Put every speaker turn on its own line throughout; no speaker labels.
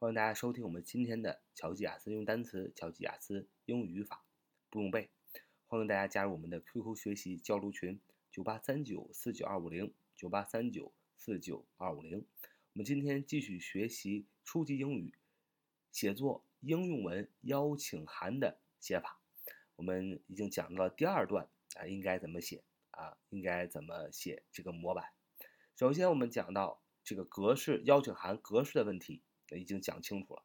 欢迎大家收听我们今天的乔吉雅思用单词、乔吉雅思英语语法不用背。欢迎大家加入我们的 QQ 学习交流群：九八三九四九二五零九八三九四九二五零。我们今天继续学习初级英语写作应用文邀请函的写法。我们已经讲到了第二段啊，应该怎么写啊？应该怎么写这个模板？首先，我们讲到这个格式邀请函格式的问题，已经讲清楚了。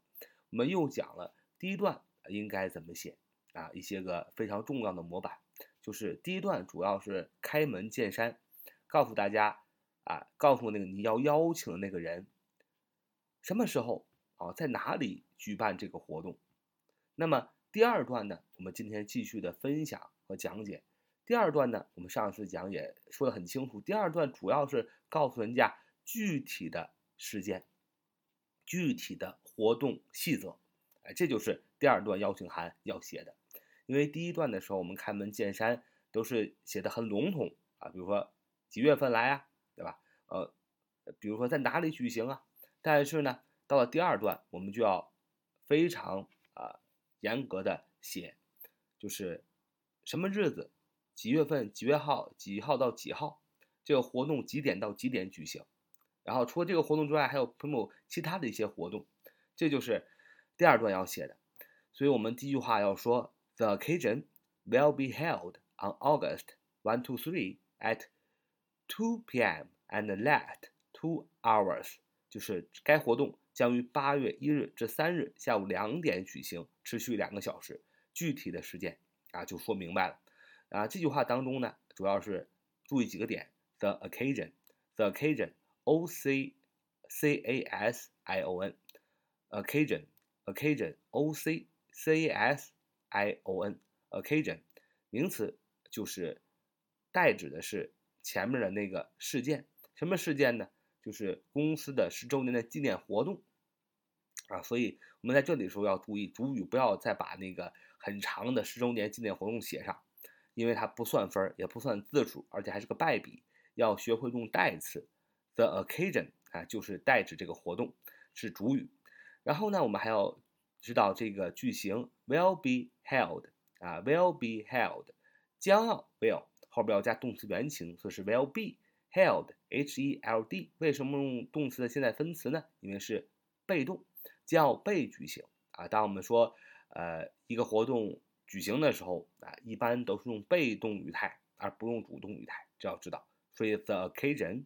我们又讲了第一段应该怎么写啊，一些个非常重要的模板，就是第一段主要是开门见山，告诉大家啊，告诉那个你要邀请的那个人，什么时候啊，在哪里举办这个活动。那么第二段呢，我们今天继续的分享和讲解。第二段呢，我们上次讲也说的很清楚。第二段主要是告诉人家具体的时间、具体的活动细则，哎，这就是第二段邀请函要写的。因为第一段的时候，我们开门见山都是写的很笼统啊，比如说几月份来啊，对吧？呃，比如说在哪里举行啊。但是呢，到了第二段，我们就要非常啊严格的写，就是什么日子。几月份、几月号、几号到几号，这个活动几点到几点举行？然后除了这个活动之外，还有有没有其他的一些活动？这就是第二段要写的。所以我们第一句话要说：The occasion will be held on August one to three at two p.m. and last two hours。就是该活动将于八月一日至三日下午两点举行，持续两个小时。具体的时间啊，就说明白了。啊，这句话当中呢，主要是注意几个点：the occasion，the occasion O C C A S I O N，occasion，occasion，O C C A S I O N，occasion，名词就是代指的是前面的那个事件。什么事件呢？就是公司的十周年的纪念活动啊。所以我们在这里的时候要注意，主语不要再把那个很长的十周年纪念活动写上。因为它不算分，也不算字数，而且还是个败笔，要学会用代词。The occasion 啊，就是代指这个活动，是主语。然后呢，我们还要知道这个句型 will be held 啊，will be held，将要 will 后边要加动词原形，所以是 will be held，h e l d。为什么用动词的现在分词呢？因为是被动，将要被举行啊。当我们说呃一个活动。举行的时候啊，一般都是用被动语态，而不用主动语态，这要知道。所以 the occasion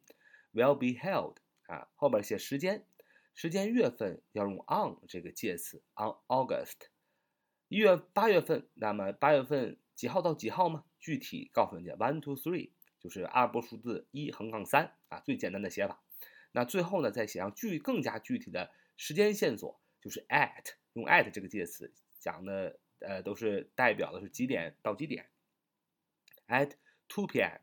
will be held 啊，后边写时间，时间月份要用 on 这个介词 on August。一月八月份，那么八月份几号到几号吗？具体告诉人家 one two three，就是阿拉伯数字一横杠三啊，最简单的写法。那最后呢，再写上具更加具体的时间线索，就是 at 用 at 这个介词讲的。呃，都是代表的是几点到几点？At two p.m.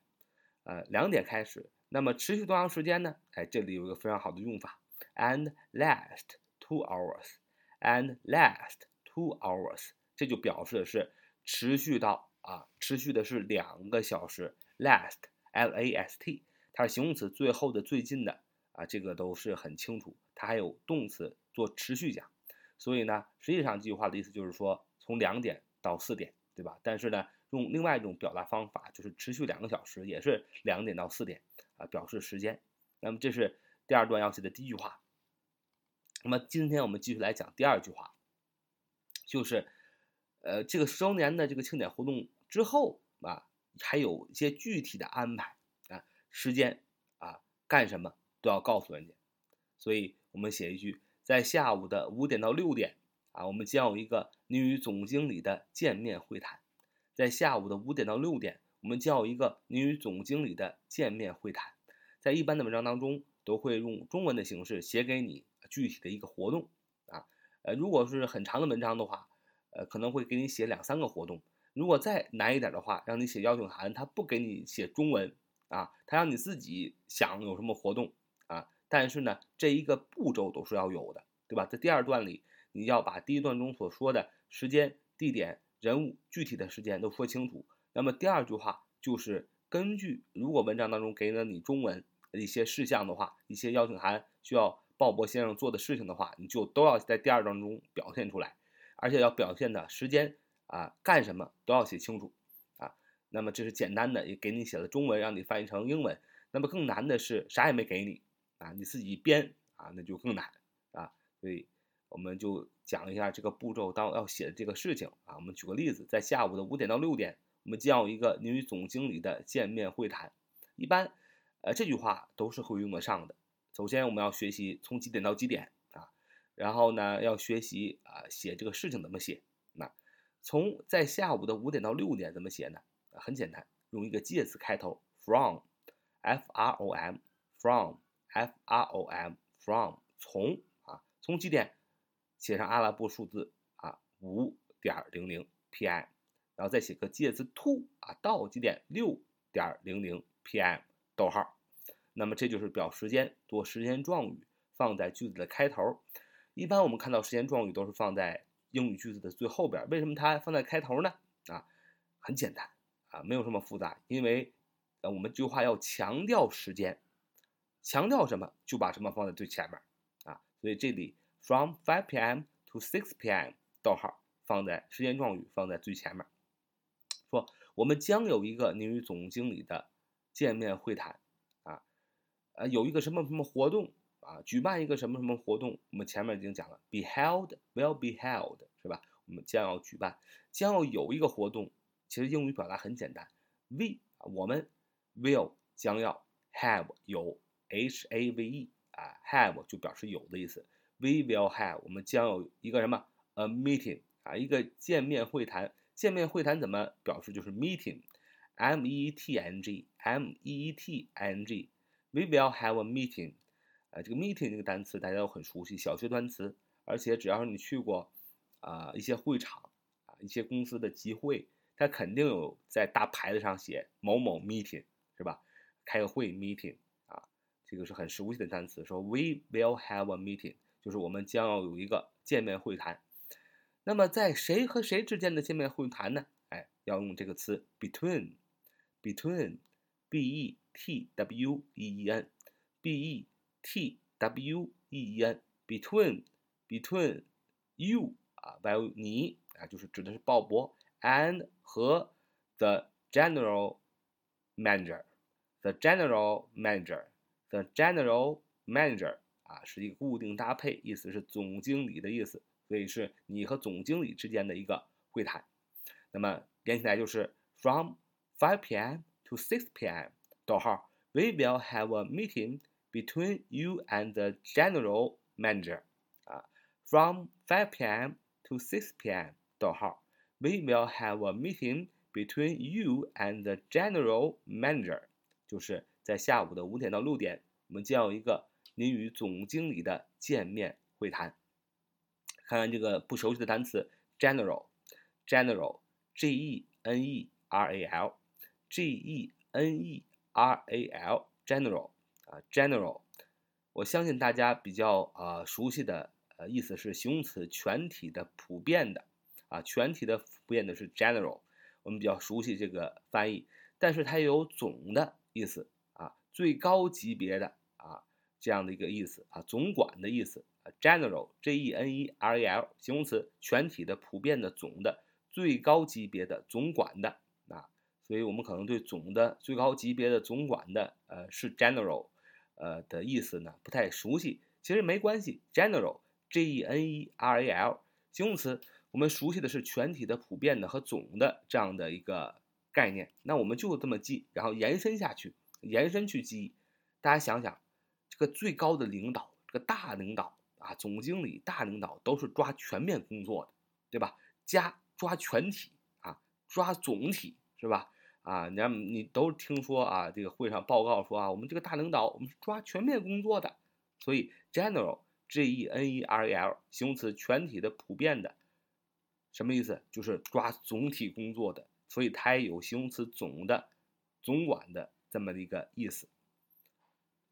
呃，两点开始。那么持续多长时间呢？哎，这里有一个非常好的用法，and last two hours. And last two hours，这就表示的是持续到啊，持续的是两个小时。Last，L-A-S-T，它是形容词，最后的最近的啊，这个都是很清楚。它还有动词做持续讲，所以呢，实际上这句话的意思就是说。从两点到四点，对吧？但是呢，用另外一种表达方法，就是持续两个小时，也是两点到四点啊，表示时间。那么这是第二段要写的第一句话。那么今天我们继续来讲第二句话，就是呃，这个十周年的这个庆典活动之后啊，还有一些具体的安排啊，时间啊，干什么都要告诉人家。所以我们写一句，在下午的五点到六点。啊，我们将有一个你与总经理的见面会谈，在下午的五点到六点，我们叫一个你与总经理的见面会谈。在一般的文章当中，都会用中文的形式写给你具体的一个活动啊。呃，如果是很长的文章的话，呃，可能会给你写两三个活动。如果再难一点的话，让你写邀请函，他不给你写中文啊，他让你自己想有什么活动啊。但是呢，这一个步骤都是要有的，对吧？在第二段里。你要把第一段中所说的时间、地点、人物、具体的时间都说清楚。那么第二句话就是根据如果文章当中给了你中文一些事项的话，一些邀请函需要鲍勃先生做的事情的话，你就都要在第二章中表现出来，而且要表现的时间啊，干什么都要写清楚啊。那么这是简单的，也给你写了中文，让你翻译成英文。那么更难的是啥也没给你啊，你自己编啊，那就更难啊。所以我们就讲一下这个步骤当要写的这个事情啊。我们举个例子，在下午的五点到六点，我们将有一个您与总经理的见面会谈。一般，呃，这句话都是会用得上的。首先，我们要学习从几点到几点啊，然后呢，要学习啊写这个事情怎么写。那从在下午的五点到六点怎么写呢？很简单，用一个介词开头，from，f r o m，from，f r o m，from，从啊，从几点写上阿拉伯数字啊，五点零零 p.m.，然后再写个介词 to 啊，到几点六点零零 p.m. 逗号。那么这就是表时间，做时间状语放在句子的开头。一般我们看到时间状语都是放在英语句子的最后边，为什么它放在开头呢？啊，很简单啊，没有什么复杂，因为呃我们这句话要强调时间，强调什么就把什么放在最前面啊。所以这里 from 5 p.m. to 6 p.m. 逗号放在时间状语放在最前面，说我们将有一个您与总经理的见面会谈。啊呃，有一个什么什么活动啊？举办一个什么什么活动？我们前面已经讲了，be held，will be held，是吧？我们将要举办，将要有一个活动。其实英语表达很简单，we 我们 will 将要 have 有 h a v e 啊，have 就表示有的意思。We will have 我们将有一个什么 a meeting 啊，一个见面会谈。见面会谈怎么表示？就是 meeting，m e t n g，m e t n g。We will have a meeting，啊，这个 meeting 这个单词大家都很熟悉，小学单词，而且只要是你去过啊一些会场啊一些公司的集会，它肯定有在大牌子上写某某 meeting，是吧？开个会 meeting 啊，这个是很熟悉的单词。说 We will have a meeting，就是我们将要有一个见面会谈。那么在谁和谁之间的见面会谈呢？哎，要用这个词 between，between，b e。T W E E N B E T W E E N between between you 啊，while 你啊，就是指的是鲍勃 and 和 the general manager the general manager the general manager 啊，是一个固定搭配，意思是总经理的意思，所以是你和总经理之间的一个会谈。那么连起来就是 from 5 p.m. to 6 p.m. 逗号，We will have a meeting between you and the general manager. 啊，from 5 p.m. to 6 p.m. 逗号，We will have a meeting between you and the general manager. 就是在下午的五点到六点，我们将有一个您与总经理的见面会谈。 看看这个不熟悉的单词，general，general，g e n e r a l，g e n e。R A L general 啊，general，我相信大家比较啊熟悉的呃意思是形容词全体的普遍的啊，全体的普遍的是 general，我们比较熟悉这个翻译，但是它也有总的意思啊，最高级别的啊这样的一个意思啊，总管的意思，general G E N E R A L 形容词全体的普遍的总的最高级别的总管的啊。所以我们可能对总的最高级别的总管的，呃，是 general，呃的意思呢不太熟悉。其实没关系，general，G-E-N-E-R-A-L，形容词，我们熟悉的是全体的、普遍的和总的这样的一个概念。那我们就这么记，然后延伸下去，延伸去记忆。大家想想，这个最高的领导，这个大领导啊，总经理、大领导都是抓全面工作的，对吧？加抓全体啊，抓总体，是吧？啊，你看，你都听说啊，这个会上报告说啊，我们这个大领导，我们是抓全面工作的，所以 general，G-E-N-E-R-L，形容词，全体的、普遍的，什么意思？就是抓总体工作的，所以它也有形容词总的、总管的这么的一个意思。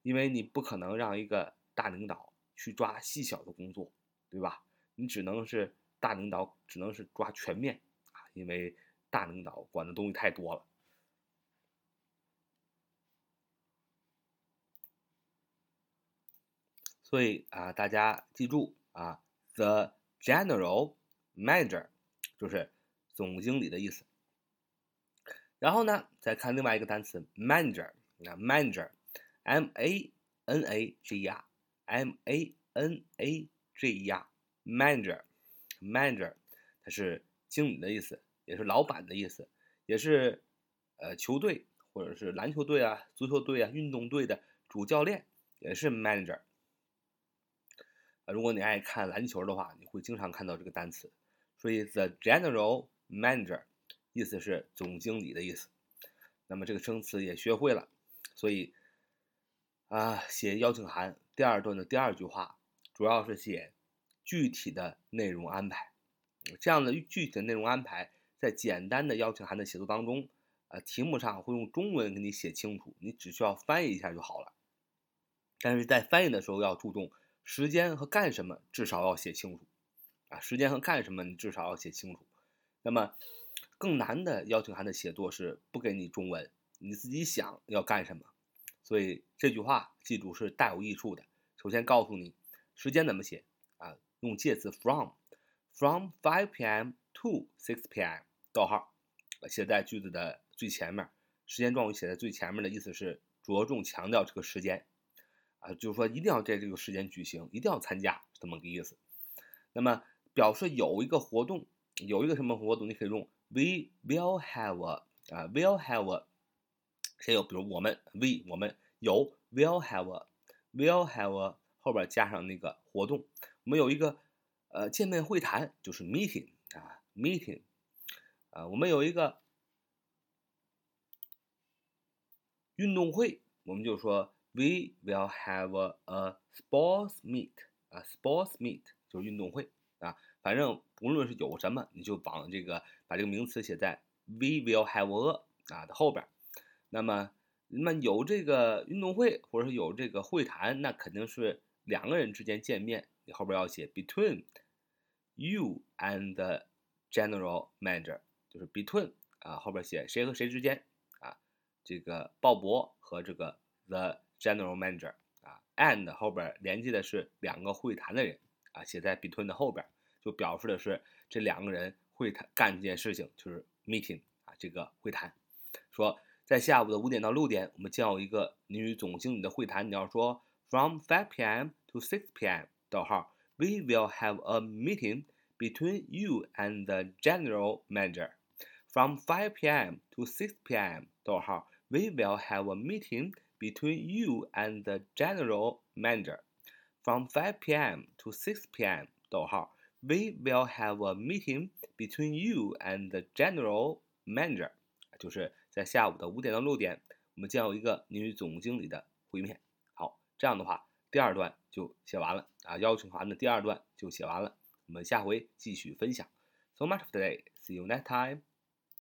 因为你不可能让一个大领导去抓细小的工作，对吧？你只能是大领导，只能是抓全面啊，因为大领导管的东西太多了。所以啊，大家记住啊，the general manager 就是总经理的意思。然后呢，再看另外一个单词 manager，啊，manager，m a n a g e r m a n a g e r manager manager，它是经理的意思，也是老板的意思，也是呃球队或者是篮球队啊、足球队啊、运动队的主教练，也是 manager。如果你爱看篮球的话，你会经常看到这个单词。所以 the general manager。意思是总经理的意思，那么这个生词也学会了，所以啊，写邀请函第二段的第二句话，主要是写具体的内容安排。这样的具体的内容安排，在简单的邀请函的写作当中，呃，题目上会用中文给你写清楚，你只需要翻译一下就好了。但是在翻译的时候要注重时间和干什么，至少要写清楚啊，时间和干什么你至少要写清楚。那么。更难的邀请函的写作是不给你中文，你自己想要干什么。所以这句话记住是带有益处的。首先告诉你时间怎么写啊，用介词 from，from 5 p.m. to 6 p.m. 逗号，写在句子的最前面。时间状语写在最前面的意思是着重强调这个时间啊，就是说一定要在这个时间举行，一定要参加这么个意思。那么表示有一个活动，有一个什么活动，你可以用。We will have a 啊，will have a 还有？比如我们，we 我们有 will have a will have a 后边加上那个活动，我们有一个呃见面会谈，就是 meeting 啊，meeting 啊，我们有一个运动会，我们就说 we will have a, a sports meet 啊，sports meet 就是运动会啊。反正无论是有什么，你就往这个把这个名词写在 we will have a 啊的后边。那么，那么有这个运动会或者是有这个会谈，那肯定是两个人之间见面，你后边要写 between you and the general manager，就是 between 啊后边写谁和谁之间啊，这个鲍勃和这个 the general manager 啊，and 后边连接的是两个会谈的人啊，写在 between 的后边。就表示的是这两个人会谈干这件事情，就是 meeting 啊，这个会谈。说在下午的五点到六点，我们将有一个女总经理的会谈。你要说 from 5 p.m. to 6 p.m. 逗号，we will have a meeting between you and the general manager. From 5 p.m. to 6 p.m. 逗号，we will have a meeting between you and the general manager. From 5 p.m. to 6 p.m. 逗号。We will have a meeting between you and the general manager，就是 在下午的五点到六点，我们将有一个您与总经理的会面。好，这样的话，第二段就写完了啊，邀请函的第二段就写完了。我们下回继续分享。So much for today. See you next time.